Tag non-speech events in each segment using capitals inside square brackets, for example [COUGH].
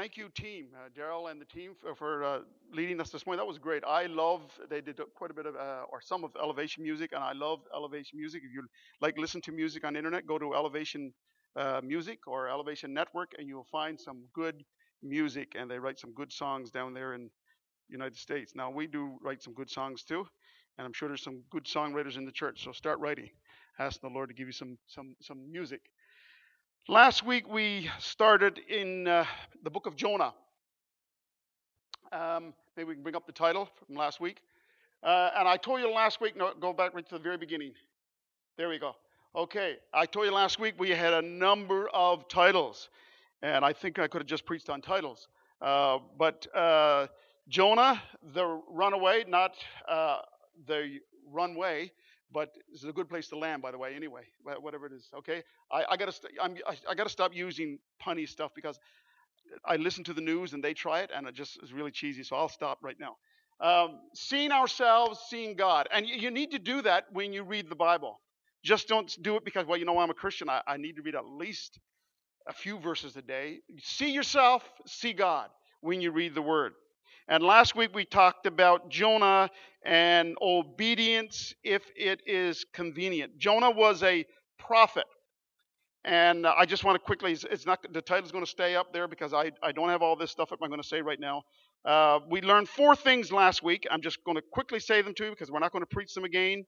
thank you, team, uh, Daryl and the team for, for uh, leading us this morning. That was great. I love they did quite a bit of uh, or some of Elevation music, and I love Elevation music. If you like listen to music on internet, go to Elevation uh, Music or Elevation Network, and you'll find some good music. And they write some good songs down there in United States. Now we do write some good songs too, and I'm sure there's some good songwriters in the church. So start writing. Ask the Lord to give you some some some music. Last week we started in uh, the book of Jonah. Um, maybe we can bring up the title from last week. Uh, and I told you last week, no, go back right to the very beginning. There we go. Okay, I told you last week we had a number of titles, and I think I could have just preached on titles. Uh, but uh, Jonah, the runaway, not uh, the runway, but this is a good place to land, by the way. Anyway, whatever it is. Okay, I, I gotta st- I'm, I, I, gotta stop using punny stuff because I listen to the news and they try it, and it just is really cheesy. So I'll stop right now. Um, seeing ourselves, seeing God, and you, you, need to do that when you read the Bible. Just don't do it because, well, you know, I'm a Christian. I, I need to read at least a few verses a day. See yourself, see God when you read the Word. And last week we talked about Jonah and obedience if it is convenient. Jonah was a prophet. And I just want to quickly, it's not, the title's going to stay up there because I, I don't have all this stuff I'm going to say right now. Uh, we learned four things last week. I'm just going to quickly say them to you because we're not going to preach them again.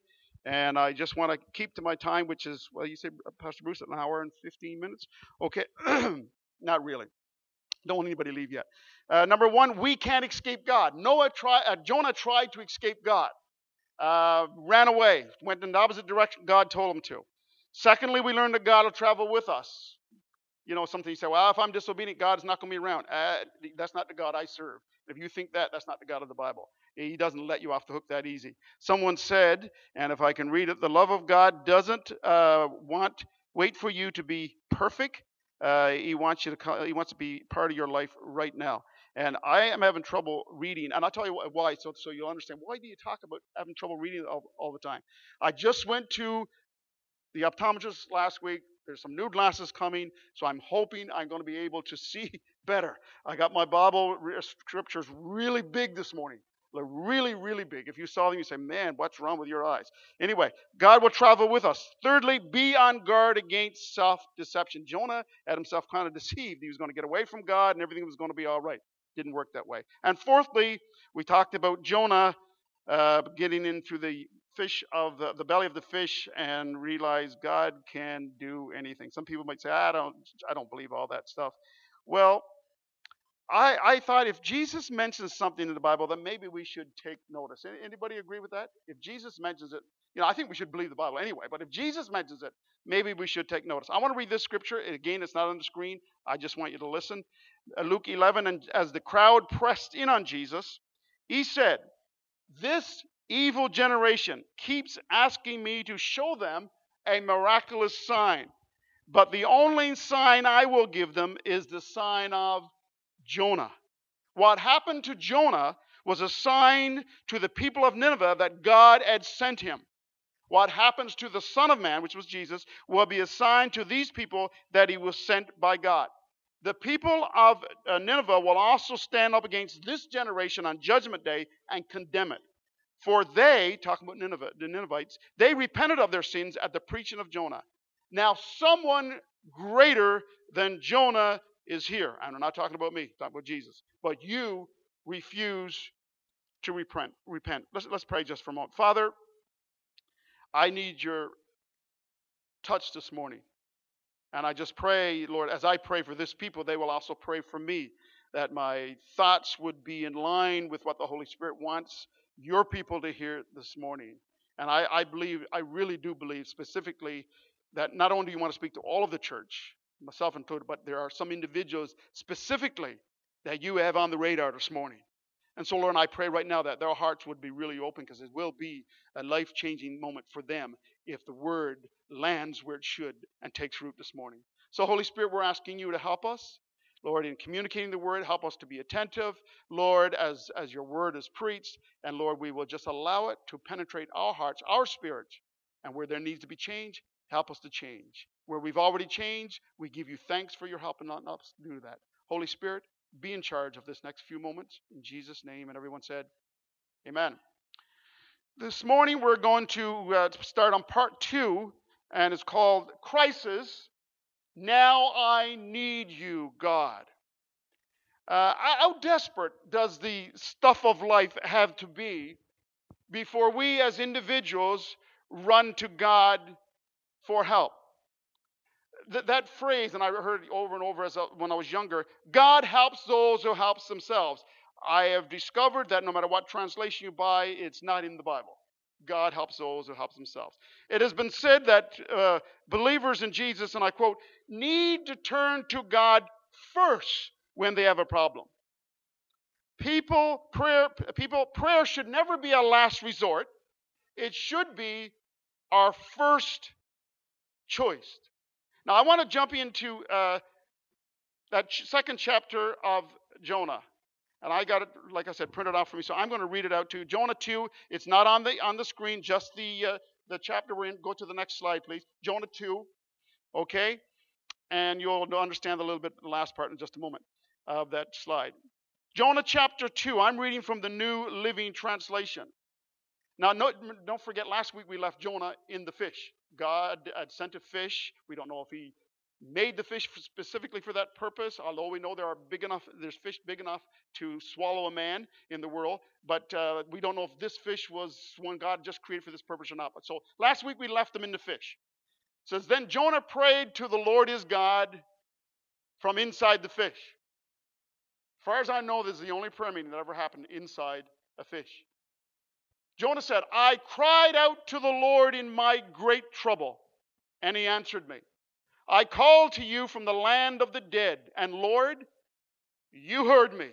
And I just want to keep to my time, which is, well, you say, Pastor Bruce, an hour and 15 minutes? Okay, [CLEARS THROAT] not really. Don't want anybody leave yet. Uh, number one, we can't escape God. Noah tried, uh, Jonah tried to escape God, uh, ran away, went in the opposite direction God told him to. Secondly, we learned that God will travel with us. You know, something you say, well, if I'm disobedient, God is not going to be around. Uh, that's not the God I serve. If you think that, that's not the God of the Bible. He doesn't let you off the hook that easy. Someone said, and if I can read it, the love of God doesn't uh, want wait for you to be perfect. Uh, he wants you to he wants to be part of your life right now. And I am having trouble reading, and I'll tell you why, so, so you'll understand. Why do you talk about having trouble reading all, all the time? I just went to the optometrist last week. There's some new glasses coming, so I'm hoping I'm going to be able to see [LAUGHS] better. I got my Bible scriptures really big this morning. Really, really big. If you saw them, you say, man, what's wrong with your eyes? Anyway, God will travel with us. Thirdly, be on guard against self deception. Jonah had himself kind of [LAUGHS] deceived. He was going to get away from God and everything was going to be all right. Didn't work that way. And fourthly, we talked about Jonah uh, getting into the fish of the, the belly of the fish and realize God can do anything. Some people might say, I don't, I don't believe all that stuff. Well, I, I thought if Jesus mentions something in the Bible, then maybe we should take notice. Anybody agree with that? If Jesus mentions it, you know, I think we should believe the Bible anyway, but if Jesus mentions it, maybe we should take notice. I want to read this scripture. Again, it's not on the screen. I just want you to listen. Uh, Luke 11, and as the crowd pressed in on Jesus, he said, This evil generation keeps asking me to show them a miraculous sign. But the only sign I will give them is the sign of Jonah. What happened to Jonah was a sign to the people of Nineveh that God had sent him. What happens to the Son of Man, which was Jesus, will be a sign to these people that he was sent by God. The people of uh, Nineveh will also stand up against this generation on Judgment Day and condemn it. For they, talking about Nineveh, the Ninevites, they repented of their sins at the preaching of Jonah. Now, someone greater than Jonah is here. And I'm not talking about me, talking about Jesus. But you refuse to repent. Repent. Let's, let's pray just for a moment. Father, I need your touch this morning. And I just pray, Lord, as I pray for this people, they will also pray for me, that my thoughts would be in line with what the Holy Spirit wants your people to hear this morning. And I, I believe, I really do believe specifically that not only do you want to speak to all of the church, myself included, but there are some individuals specifically that you have on the radar this morning. And so, Lord, I pray right now that their hearts would be really open because it will be a life changing moment for them if the word lands where it should and takes root this morning. So, Holy Spirit, we're asking you to help us. Lord, in communicating the word, help us to be attentive, Lord, as, as your word is preached. And Lord, we will just allow it to penetrate our hearts, our spirits. And where there needs to be change, help us to change. Where we've already changed, we give you thanks for your help in us do that. Holy Spirit, be in charge of this next few moments in Jesus' name. And everyone said, Amen. This morning we're going to uh, start on part two, and it's called Crisis. Now I need you, God. Uh, how desperate does the stuff of life have to be before we as individuals run to God for help? Th- that phrase, and I heard it over and over as a, when I was younger God helps those who helps themselves. I have discovered that no matter what translation you buy, it's not in the Bible. God helps those who help themselves. It has been said that uh, believers in Jesus, and I quote, need to turn to God first when they have a problem. People, prayer, people, prayer should never be a last resort. It should be our first choice. Now, I want to jump into uh, that ch- second chapter of Jonah. And I got it, like I said, printed out for me. So I'm going to read it out to you. Jonah 2. It's not on the on the screen, just the uh, the chapter we're in. Go to the next slide, please. Jonah 2. Okay? And you'll understand a little bit the last part in just a moment of that slide. Jonah chapter 2. I'm reading from the New Living Translation. Now, no, don't forget, last week we left Jonah in the fish. God had sent a fish. We don't know if he made the fish specifically for that purpose, although we know there are big enough, there's fish big enough to swallow a man in the world. But uh, we don't know if this fish was one God just created for this purpose or not. But so last week we left them in the fish. It says, Then Jonah prayed to the Lord his God from inside the fish. As far as I know, this is the only prayer meeting that ever happened inside a fish. Jonah said, I cried out to the Lord in my great trouble, and he answered me. I called to you from the land of the dead, and Lord, you heard me.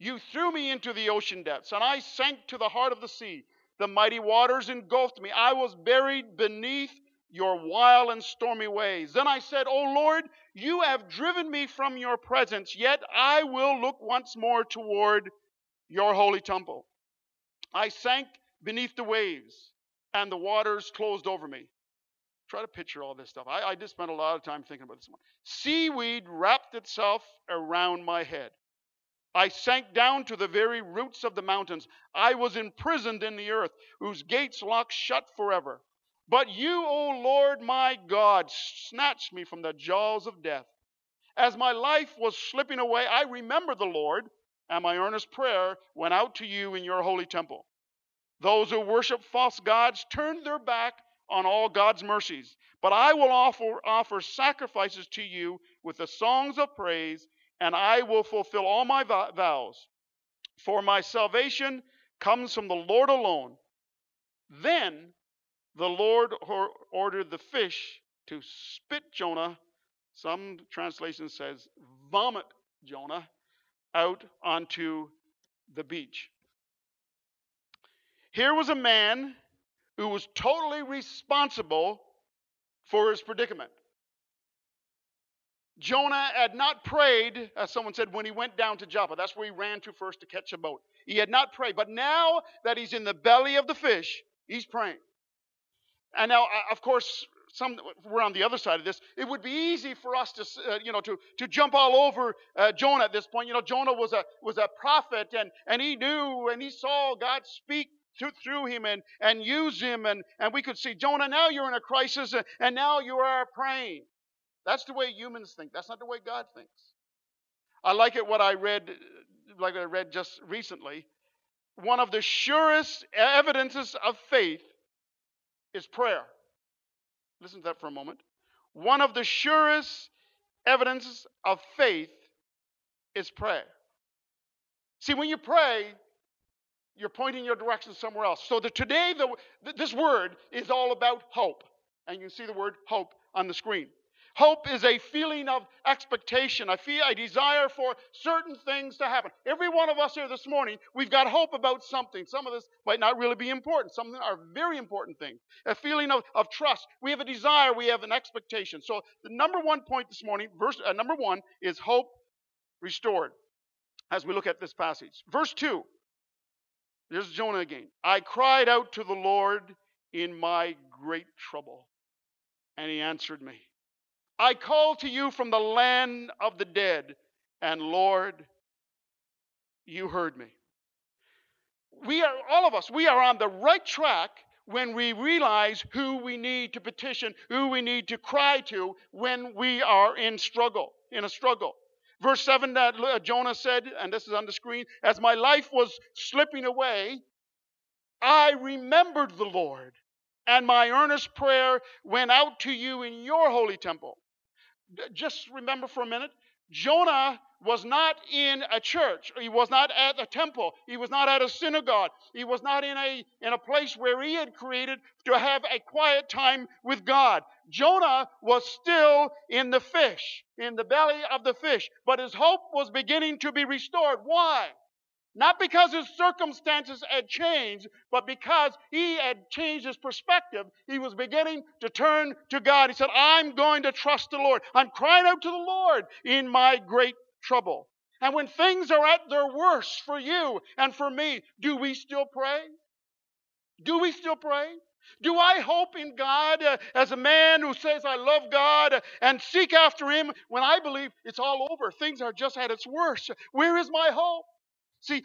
You threw me into the ocean depths, and I sank to the heart of the sea. The mighty waters engulfed me. I was buried beneath your wild and stormy ways. Then I said, O Lord, you have driven me from your presence, yet I will look once more toward your holy temple. I sank beneath the waves, and the waters closed over me. Try to picture all this stuff. I, I just spent a lot of time thinking about this one. Seaweed wrapped itself around my head. I sank down to the very roots of the mountains. I was imprisoned in the earth, whose gates locked shut forever. But you, O Lord my God, snatched me from the jaws of death. As my life was slipping away, I remembered the Lord, and my earnest prayer went out to you in your holy temple. Those who worship false gods turned their back on all God's mercies. But I will offer, offer sacrifices to you with the songs of praise, and I will fulfill all my vows. For my salvation comes from the Lord alone. Then the Lord ordered the fish to spit Jonah. Some translation says vomit Jonah out onto the beach. Here was a man who was totally responsible for his predicament. Jonah had not prayed, as someone said, when he went down to Joppa. That's where he ran to first to catch a boat. He had not prayed. But now that he's in the belly of the fish, he's praying. And now, of course, some we're on the other side of this. It would be easy for us to, uh, you know, to, to jump all over uh, Jonah at this point. You know, Jonah was a was a prophet, and and he knew and he saw God speak through, through him and, and use him. And, and we could see, Jonah, now you're in a crisis and, and now you are praying. That's the way humans think. That's not the way God thinks. I like it what I read, like I read just recently. One of the surest evidences of faith is prayer. Listen to that for a moment. One of the surest evidences of faith is prayer. See, when you pray, you're pointing your direction somewhere else. So the, today, the, this word is all about hope. And you see the word hope on the screen. Hope is a feeling of expectation, a, feel, a desire for certain things to happen. Every one of us here this morning, we've got hope about something. Some of this might not really be important. Some are very important things. A feeling of, of trust. We have a desire, we have an expectation. So the number one point this morning, verse uh, number one, is hope restored as we look at this passage. Verse 2 there's Jonah again. I cried out to the Lord in my great trouble, and he answered me. I call to you from the land of the dead, and Lord, you heard me. We are, all of us, we are on the right track when we realize who we need to petition, who we need to cry to when we are in struggle, in a struggle. Verse 7 that uh, Jonah said, and this is on the screen, as my life was slipping away, I remembered the Lord, and my earnest prayer went out to you in your holy temple. Just remember for a minute, Jonah was not in a church. He was not at a temple. He was not at a synagogue. He was not in a, in a place where he had created to have a quiet time with God. Jonah was still in the fish, in the belly of the fish, but his hope was beginning to be restored. Why? Not because his circumstances had changed, but because he had changed his perspective. He was beginning to turn to God. He said, I'm going to trust the Lord. I'm crying out to the Lord in my great trouble. And when things are at their worst for you and for me, do we still pray? Do we still pray? Do I hope in God uh, as a man who says, I love God uh, and seek after Him when I believe it's all over? Things are just at its worst. Where is my hope? See,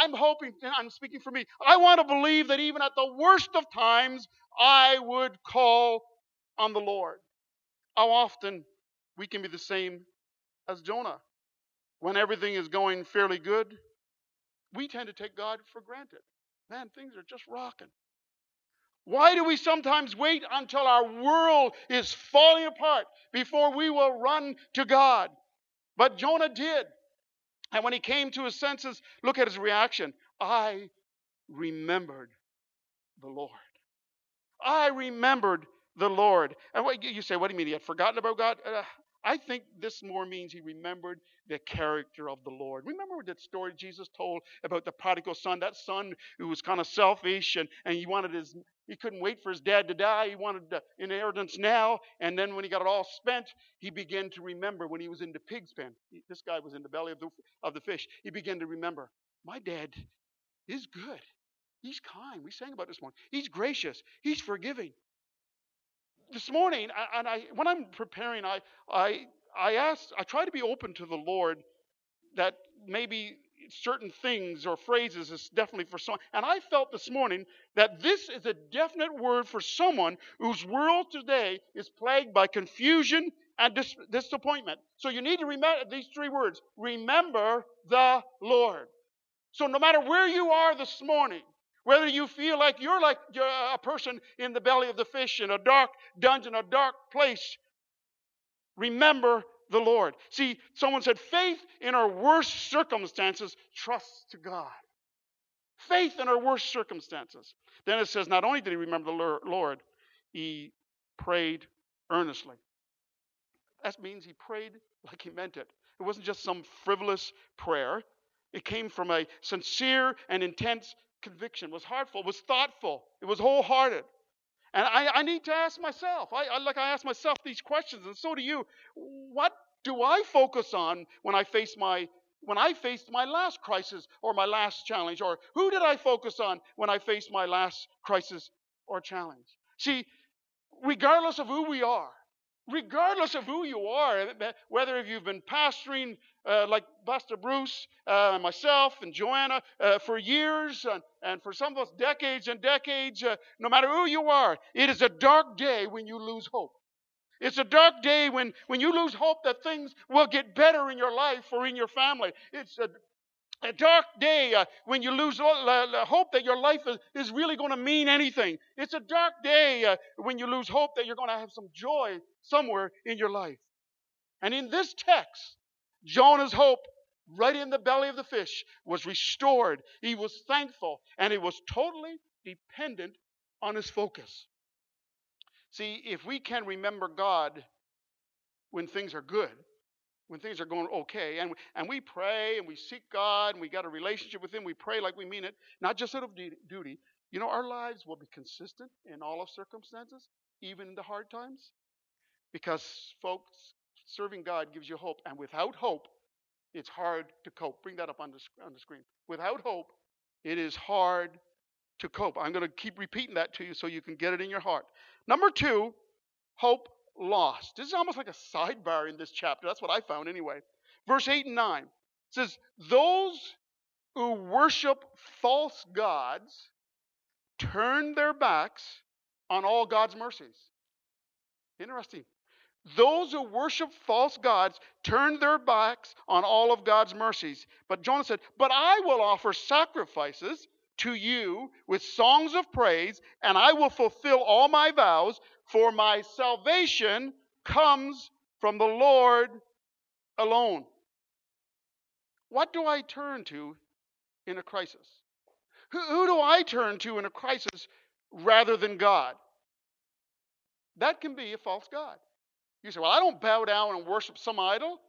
I'm hoping, I'm speaking for me, I want to believe that even at the worst of times, I would call on the Lord. How often we can be the same as Jonah. When everything is going fairly good, we tend to take God for granted. Man, things are just rocking. Why do we sometimes wait until our world is falling apart before we will run to God? But Jonah did. And when he came to his senses, look at his reaction. I remembered the Lord. I remembered the Lord. And what, you say, what do you mean? He had forgotten about God? Uh, I think this more means he remembered the character of the Lord. Remember that story Jesus told about the prodigal son, that son who was kind of selfish and, and he wanted his he couldn't wait for his dad to die. He wanted inheritance now. And then when he got it all spent, he began to remember when he was in the pig's pen. This guy was in the belly of the, of the fish. He began to remember, my dad is good. He's kind. We sang about this morning. He's gracious. He's forgiving. This morning, and I, when I'm preparing, I, I, I asked, I try to be open to the Lord that maybe certain things or phrases is definitely for someone. And I felt this morning that this is a definite word for someone whose world today is plagued by confusion and dis- disappointment. So you need to remember these three words remember the Lord. So no matter where you are this morning, whether you feel like you're like uh, a person in the belly of the fish in a dark dungeon, a dark place, remember the Lord. See, someone said, faith in our worst circumstances trusts to God. Faith in our worst circumstances. Then it says, not only did he remember the Lord, he prayed earnestly. That means he prayed like he meant it. It wasn't just some frivolous prayer. It came from a sincere and intense conviction. It was heartful, it was thoughtful, it was wholehearted. And I, I need to ask myself, I, I, like I ask myself these questions, and so do you. What do I focus on when I face my when I faced my last crisis or my last challenge? Or who did I focus on when I faced my last crisis or challenge? See, regardless of who we are, regardless of who you are, whether you've been pastoring uh, like Pastor Bruce, uh, myself, and Joanna uh, for years, and, and, for some of us decades and decades, uh, no matter who you are, it is a dark day when you lose hope. It's a dark day when, when you lose hope that things will get better in your life or in your family. It's a, a dark day uh, when you lose uh, hope that your life is, is really going to mean anything. It's a dark day uh, when you lose hope that you're going to have some joy somewhere in your life. And in this text, Jonah's hope, right in the belly of the fish, was restored. He was thankful, and he was totally dependent on his focus. See, if we can remember God when things are good, when things are going okay, and, and we pray and we seek God and we got a relationship with Him, we pray like we mean it, not just out of duty, you know, our lives will be consistent in all of circumstances, even in the hard times. Because, folks, serving God gives you hope. And without hope, it's hard to cope. Bring that up on the, on the screen. Without hope, it is hard to cope. I'm going to keep repeating that to you so you can get it in your heart. Number two, hope lost. This is almost like a sidebar in this chapter. That's what I found anyway. Verse 8 and 9 says, Those who worship false gods turn their backs on all God's mercies. Interesting. Those who worship false gods turn their backs on all of God's mercies. But Jonah said, But I will offer sacrifices to you with songs of praise, and I will fulfill all my vows, for my salvation comes from the Lord alone. What do I turn to in a crisis? Who, who do I turn to in a crisis rather than God? That can be a false God. You say, Well, I don't bow down and worship some idol.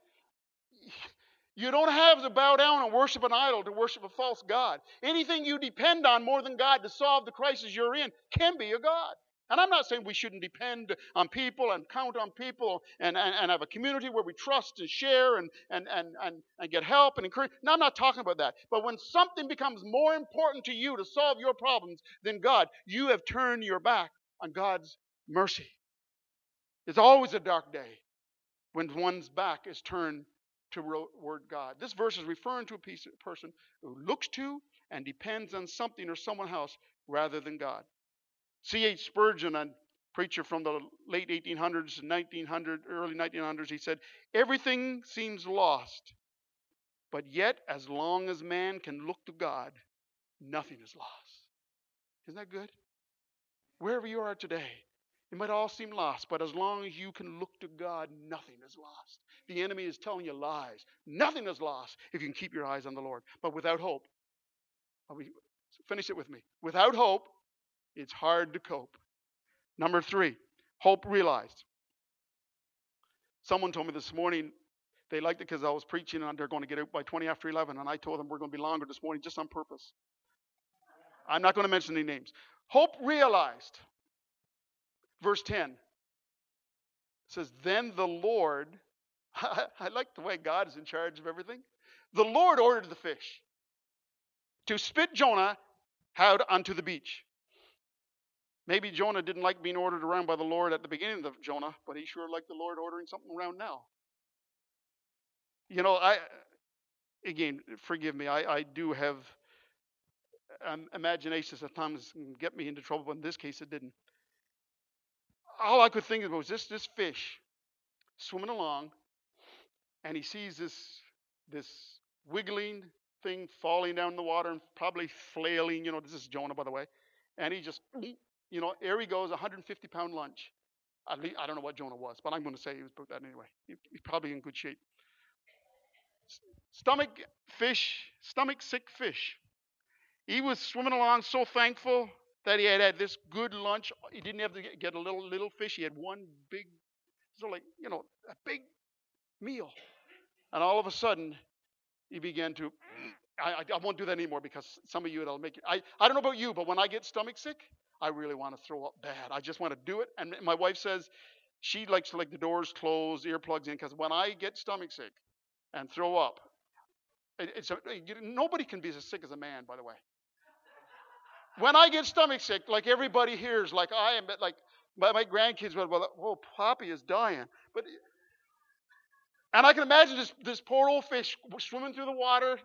You don't have to bow down and worship an idol to worship a false God. Anything you depend on more than God to solve the crisis you're in can be a God. And I'm not saying we shouldn't depend on people and count on people and, and, and have a community where we trust and share and, and, and, and, and get help and encourage. No, I'm not talking about that. But when something becomes more important to you to solve your problems than God, you have turned your back on God's mercy. It's always a dark day when one's back is turned toward God. This verse is referring to a person who looks to and depends on something or someone else rather than God. C.H. Spurgeon, a preacher from the late 1800s, 1900, early 1900s, he said, Everything seems lost, but yet, as long as man can look to God, nothing is lost. Isn't that good? Wherever you are today, it might all seem lost, but as long as you can look to God, nothing is lost. The enemy is telling you lies. Nothing is lost if you can keep your eyes on the Lord. But without hope, finish it with me. Without hope, it's hard to cope. Number three, hope realized. Someone told me this morning they liked it because I was preaching and they're going to get out by 20 after 11. And I told them we're going to be longer this morning just on purpose. I'm not going to mention any names. Hope realized. Verse 10 says, Then the Lord, [LAUGHS] I like the way God is in charge of everything. The Lord ordered the fish to spit Jonah out onto the beach. Maybe Jonah didn't like being ordered around by the Lord at the beginning of Jonah, but he sure liked the Lord ordering something around now. You know, I again, forgive me, I, I do have um, imaginations at times get me into trouble, but in this case it didn't. All I could think of was this this fish swimming along, and he sees this this wiggling thing falling down the water and probably flailing. You know, this is Jonah, by the way, and he just mm-hmm. you know, here he goes, 150 pound lunch. I don't know what Jonah was, but I'm going to say he was about that anyway. He's probably in good shape. Stomach fish, stomach sick fish. He was swimming along so thankful that he had had this good lunch. He didn't have to get a little little fish. He had one big, so like you know, a big meal. And all of a sudden, he began to. I, I won't do that anymore because some of you it'll make. I, I don't know about you, but when I get stomach sick, I really want to throw up bad. I just want to do it. And my wife says she likes to like the doors closed, earplugs in, because when I get stomach sick and throw up, it's a, nobody can be as sick as a man, by the way. When I get stomach sick, like everybody hears, like I am, like my, my grandkids went, well, oh, Poppy is dying. But and I can imagine this this poor old fish swimming through the water,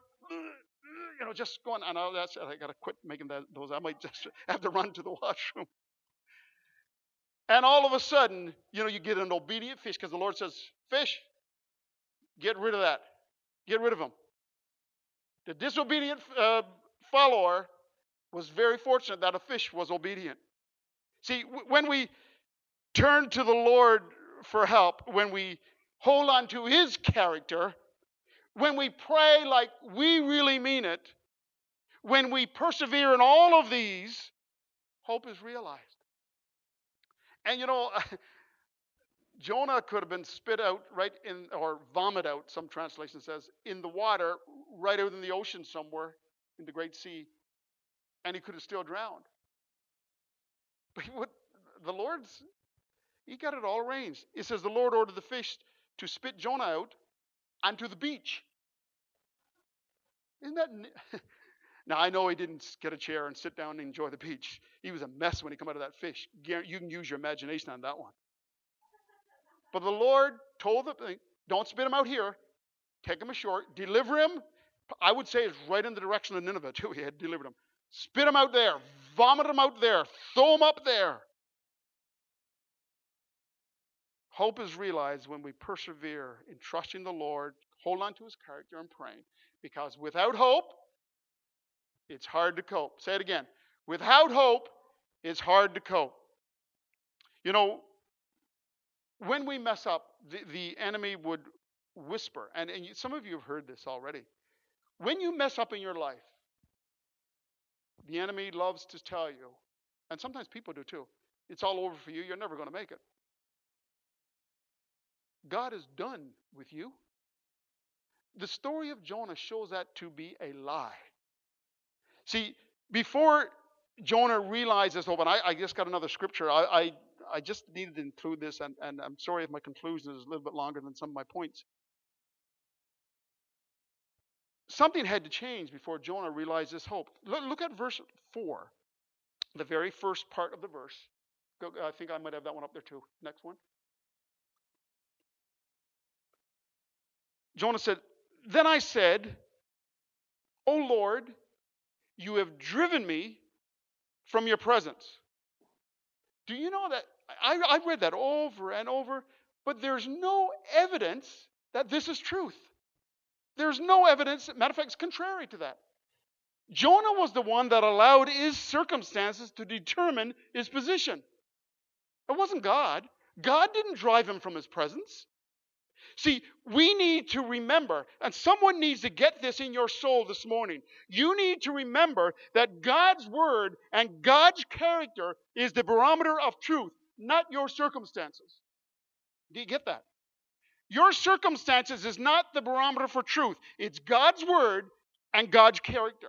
you know, just going, I know that's, I got to quit making that, those. I might just [LAUGHS] have to run to the washroom. And all of a sudden, you know, you get an obedient fish because the Lord says, Fish, get rid of that. Get rid of him. The disobedient uh, follower was very fortunate that a fish was obedient. See, when we turn to the Lord for help, when we hold on to his character, when we pray like we really mean it, when we persevere in all of these, hope is realized. And you know, [LAUGHS] Jonah could have been spit out right in, or vomit out, some translation says, in the water, right out in the ocean somewhere, in the Great Sea, and he could have still drowned. But what the Lord's, he got it all arranged. It says the Lord ordered the fish to spit Jonah out onto the beach. Isn't that? [LAUGHS] now I know he didn't get a chair and sit down and enjoy the beach. He was a mess when he came out of that fish. You can use your imagination on that one. But the Lord told the don't spit him out here. take him ashore, deliver him. I would say it's right in the direction of Nineveh, too. [LAUGHS] He had delivered him. Spit them out there, vomit them out there, throw them up there. Hope is realized when we persevere in trusting the Lord, hold on to his character, and praying. Because without hope, it's hard to cope. Say it again. Without hope, it's hard to cope. You know, when we mess up, the, the enemy would whisper, and, and some of you have heard this already. When you mess up in your life, the enemy loves to tell you, and sometimes people do too, it's all over for you, you're never going to make it. God is done with you. The story of Jonah shows that to be a lie. See, before Jonah realized oh, but I, I just got another scripture. I, I, I, just needed to include this, and, and I'm sorry if my conclusion is a little bit longer than some of my points. Something had to change before Jonah realized this hope. Look, look at verse 4, the very first part of the verse. Go, I think I might have that one up there too. Next one. Jonah said, Then I said, O Lord, you have driven me from your presence. Do you know that? I, I read that over and over, but there's no evidence that this is truth. There's no evidence, matter of fact, it's contrary to that. Jonah was the one that allowed his circumstances to determine his position. It wasn't God. God didn't drive him from his presence. See, we need to remember, and someone needs to get this in your soul this morning. You need to remember that God's word and God's character is the barometer of truth, not your circumstances. Do you get that? Your circumstances is not the barometer for truth. It's God's word and God's character.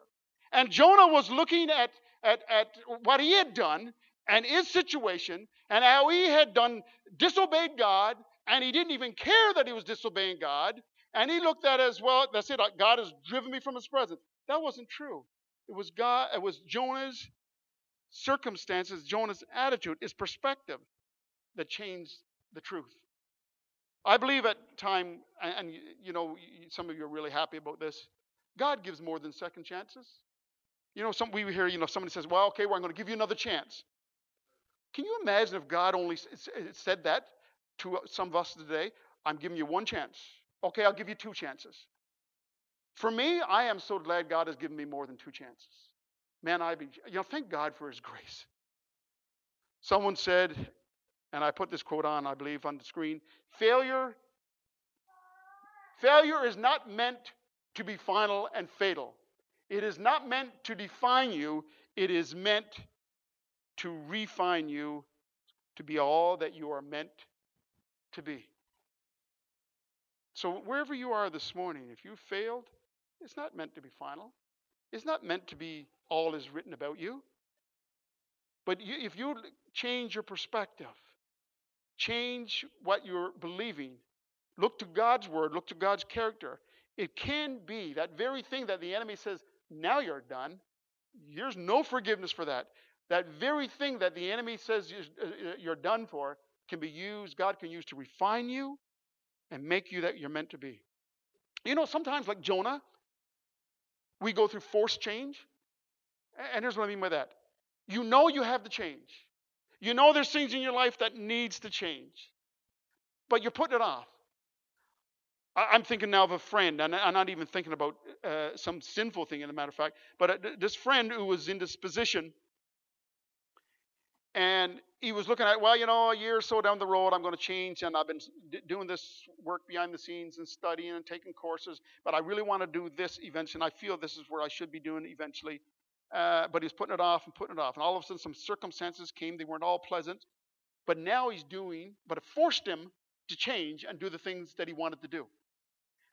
And Jonah was looking at, at, at what he had done and his situation and how he had done disobeyed God and he didn't even care that he was disobeying God. And he looked at it as well. That's it. God has driven me from his presence. That wasn't true. It was God. It was Jonah's circumstances, Jonah's attitude, his perspective that changed the truth. I believe at time, and, you know, some of you are really happy about this. God gives more than second chances. You know, some we hear, you know, somebody says, "Well, okay, well, I'm going to give you another chance." Can you imagine if God only uh, said that to uh, some of us today, I'm giving you one chance. Okay, I'll give you two chances. For me, I am so glad God has given me more than two chances. Man, I be, you know, thank God for His grace. Someone said, and I put this quote on, I believe, on the screen failure, failure is not meant to be final and fatal. It is not meant to define you, it is meant to refine you to be all that you are meant to be. So, wherever you are this morning, if you failed, it's not meant to be final. It's not meant to be all is written about you. But you, if you change your perspective, change what you're believing, look to God's word, look to God's character, it can be that very thing that the enemy says, now you're done. There's no forgiveness for that. That very thing that the enemy says you're uh, done for, can be used, God can use to refine you and make you that you're meant to be. You know, sometimes, like Jonah, we go through forced change. And here's what I mean by that you know you have to change. You know there's things in your life that needs to change, but you're putting it off. I'm thinking now of a friend, and I'm not even thinking about uh, some sinful thing, as a matter of fact, but uh, this friend who was in this position and he was looking at, well, you know, a year or so down the road, I'm going to change, and I've been doing this work behind the scenes and studying and taking courses, but I really want to do this eventually, and I feel this is where I should be doing eventually. Uh, but he's putting it off and putting it off, and all of a sudden, some circumstances came. They weren't all pleasant, but now he's doing, but it forced him to change and do the things that he wanted to do.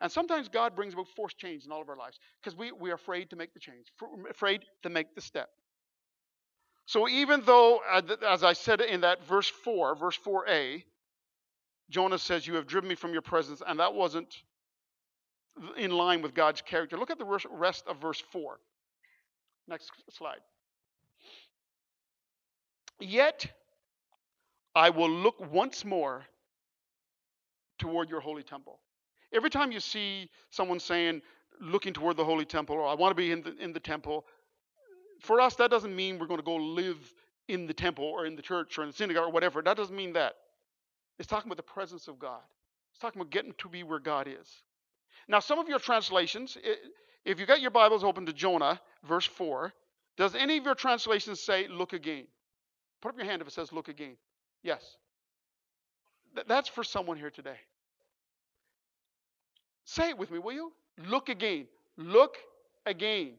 And sometimes God brings about forced change in all of our lives because we, we are afraid to make the change, afraid to make the step. So even though, uh, as I said in that verse 4, verse 4a, Jonah says, You have driven me from your presence, and that wasn't in line with God's character. Look at the rest of verse 4. Next slide. Yet I will look once more toward your holy temple. Every time you see someone saying, looking toward the holy temple, or I want to be in the, in the temple, for us, that doesn't mean we're going to go live in the temple or in the church or in the synagogue or whatever. That doesn't mean that. It's talking about the presence of God. It's talking about getting to be where God is. Now, some of your translations, if you got your Bibles open to Jonah, verse 4, does any of your translations say, look again? Put up your hand if it says, look again. Yes. Th- that's for someone here today. Say it with me, will you? Look again. Look again.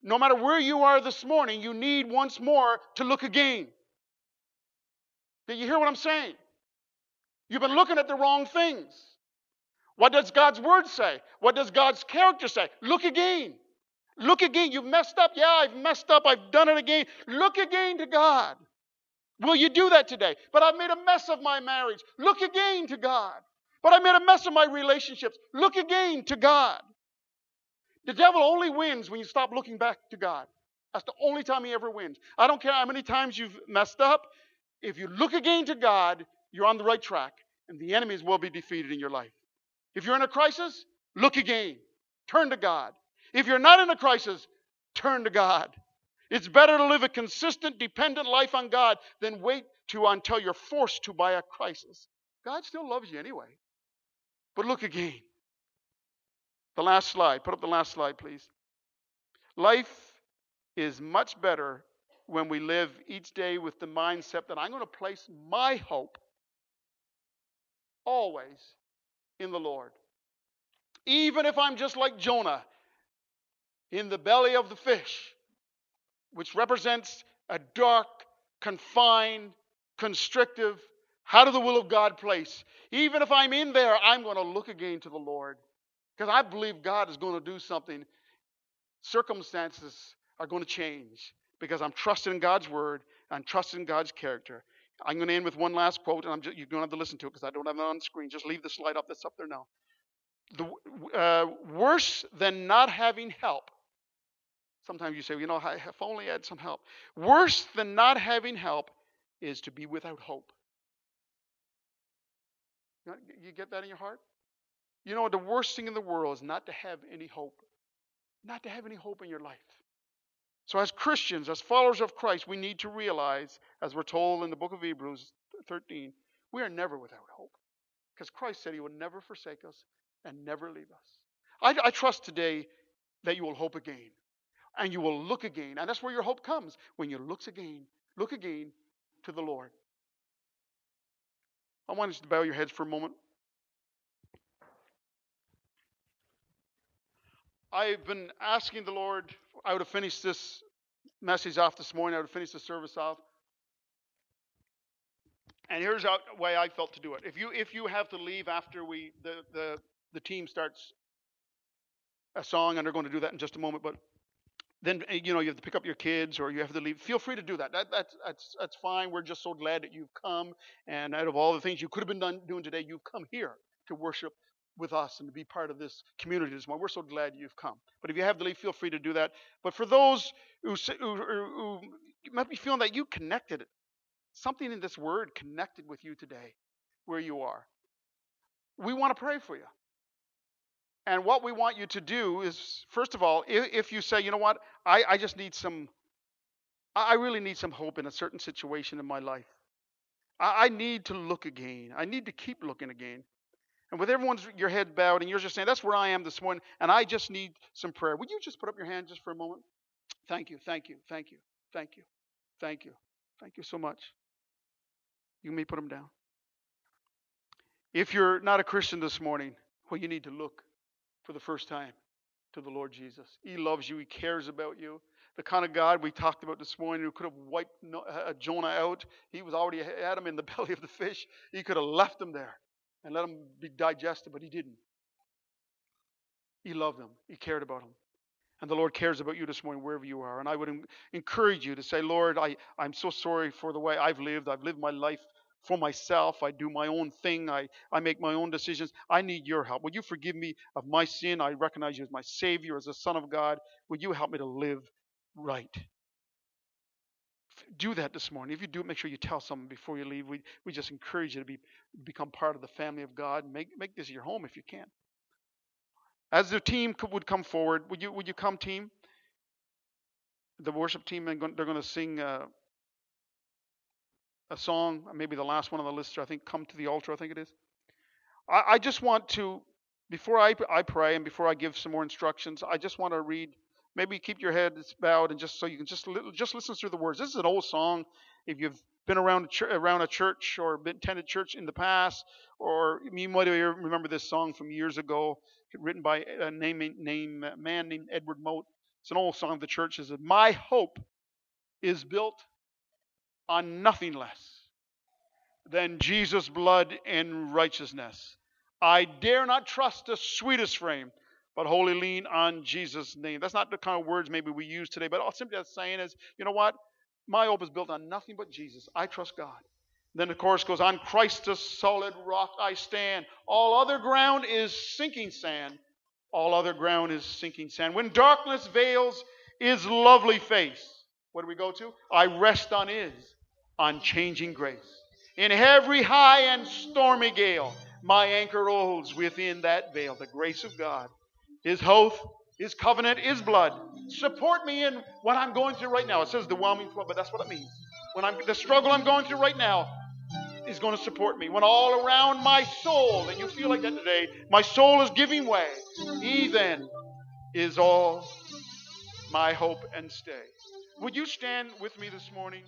No matter where you are this morning, you need once more to look again. Did you hear what I'm saying? You've been looking at the wrong things. What does God's word say? What does God's character say? Look again. Look again. You've messed up. Yeah, I've messed up. I've done it again. Look again to God. Will you do that today? But I've made a mess of my marriage. Look again to God. But I made a mess of my relationships. Look again to God. The devil only wins when you stop looking back to God. That's the only time he ever wins. I don't care how many times you've messed up. If you look again to God, you're on the right track, and the enemies will be defeated in your life. If you're in a crisis, look again. Turn to God. If you're not in a crisis, turn to God. It's better to live a consistent, dependent life on God than wait to until you're forced to by a crisis. God still loves you anyway. But look again. The last slide. Put up the last slide, please. Life is much better when we live each day with the mindset that I'm going to place my hope always in the Lord. Even if I'm just like Jonah in the belly of the fish, which represents a dark, confined, constrictive, how to the will of God place. Even if I'm in there, I'm going to look again to the Lord because I believe God is going to do something. Circumstances are going to change because I'm trusting God's word, I'm trusting God's character. I'm going to end with one last quote, and just, you don't have to listen to it because I don't have it on screen. Just leave the slide up that's up there now. The, uh, worse than not having help. Sometimes you say, you know, if only I had some help. Worse than not having help is to be without hope. You get that in your heart? You know, the worst thing in the world is not to have any hope. Not to have any hope in your life. So, as Christians, as followers of Christ, we need to realize, as we're told in the book of Hebrews 13, we are never without hope. Because Christ said he would never forsake us and never leave us. I, I, trust today that you will hope again and you will look again. And that's where your hope comes when you look again, look again to the Lord. I want you to bow your heads for a moment. I've been asking the Lord, I would have finished this message off this morning, I would have finished the service off. And here's the way I felt to do it. If you if you have to leave after we the the, the team starts a song, and they're going to do that in just a moment, but then you know you have to pick up your kids or you have to leave. Feel free to do that. that that's that's that's fine. We're just so glad that you've come, and out of all the things you could have been done, doing today, you've come here to worship with us and to be part of this community this morning. We're so glad you've come. But if you have to leave, feel free to do that. But for those who, who, who might be feeling that you connected, something in this word connected with you today, where you are, we want to pray for you. And what we want you to do is, first of all, if, if you say, you know what, I, I just need some, I really need some hope in a certain situation in my life. I need to look again. I need to keep looking again. And with everyone's your head bowed and you're just saying, that's where I am this morning, and I just need some prayer. Would you just put up your hand just for a moment? Thank you, thank you, thank you, thank you, thank you, thank you so much. You may put them down. If you're not a Christian this morning, well, you need to look for the first time to the Lord Jesus. He loves you, He cares about you. The kind of God we talked about this morning who could have wiped uh, Jonah out, He was already had him in the [LAUGHS] belly of the fish. He could have left him there and let them be digested, but he didn't. He loved them, he cared about them. And the Lord cares about you this morning, wherever you are. And I would encourage you to say, Lord, I, I'm so sorry for the way I've lived. I've lived my life for myself. I do my own thing. I, I make my own decisions. I need your help. Would you forgive me of my sin? I recognize you as my Savior, as a Son of God. Would you help me to live right? Do that this morning. If you do it, make sure you tell someone before you leave. We, we just encourage you to be become part of the family of God. Make, make this your home if you can. As the team would come forward, would you would you come, team? The worship team, they're going to sing uh, a song, maybe the last one on the list. I think, "Come to the Altar." I think it is. I, I just want to, before I, I pray and before I give some more instructions, I just want to read. Maybe keep your heads bowed and just so you can just just listen through the words. This is an old song. If you've been around a, church, around a church or been attended church in the past, or you might remember this song from years ago, written by a name, name a man named Edward Mote. It's an old song of the church. It says, "My hope is built on nothing less than Jesus' blood and righteousness. I dare not trust the sweetest frame, but wholly lean on Jesus' name. That's not the kind of words maybe we use today, but all simply that's saying is, you know what? My hope is built on nothing but Jesus. I trust God. Then the chorus goes, On Christ the solid rock I stand. All other ground is sinking sand. All other ground is sinking sand. When darkness veils his lovely face, what do we go to? I rest on his unchanging grace. In every high and stormy gale, my anchor holds within that veil the grace of God, His oath, His covenant, His blood. Support me in what I'm going through right now. It says the whelming flood, but that's what it means. When I'm the struggle I'm going through right now is going to support me. When all around my soul, and you feel like that today, my soul is giving way. He then is all my hope and stay. Would you stand with me this morning?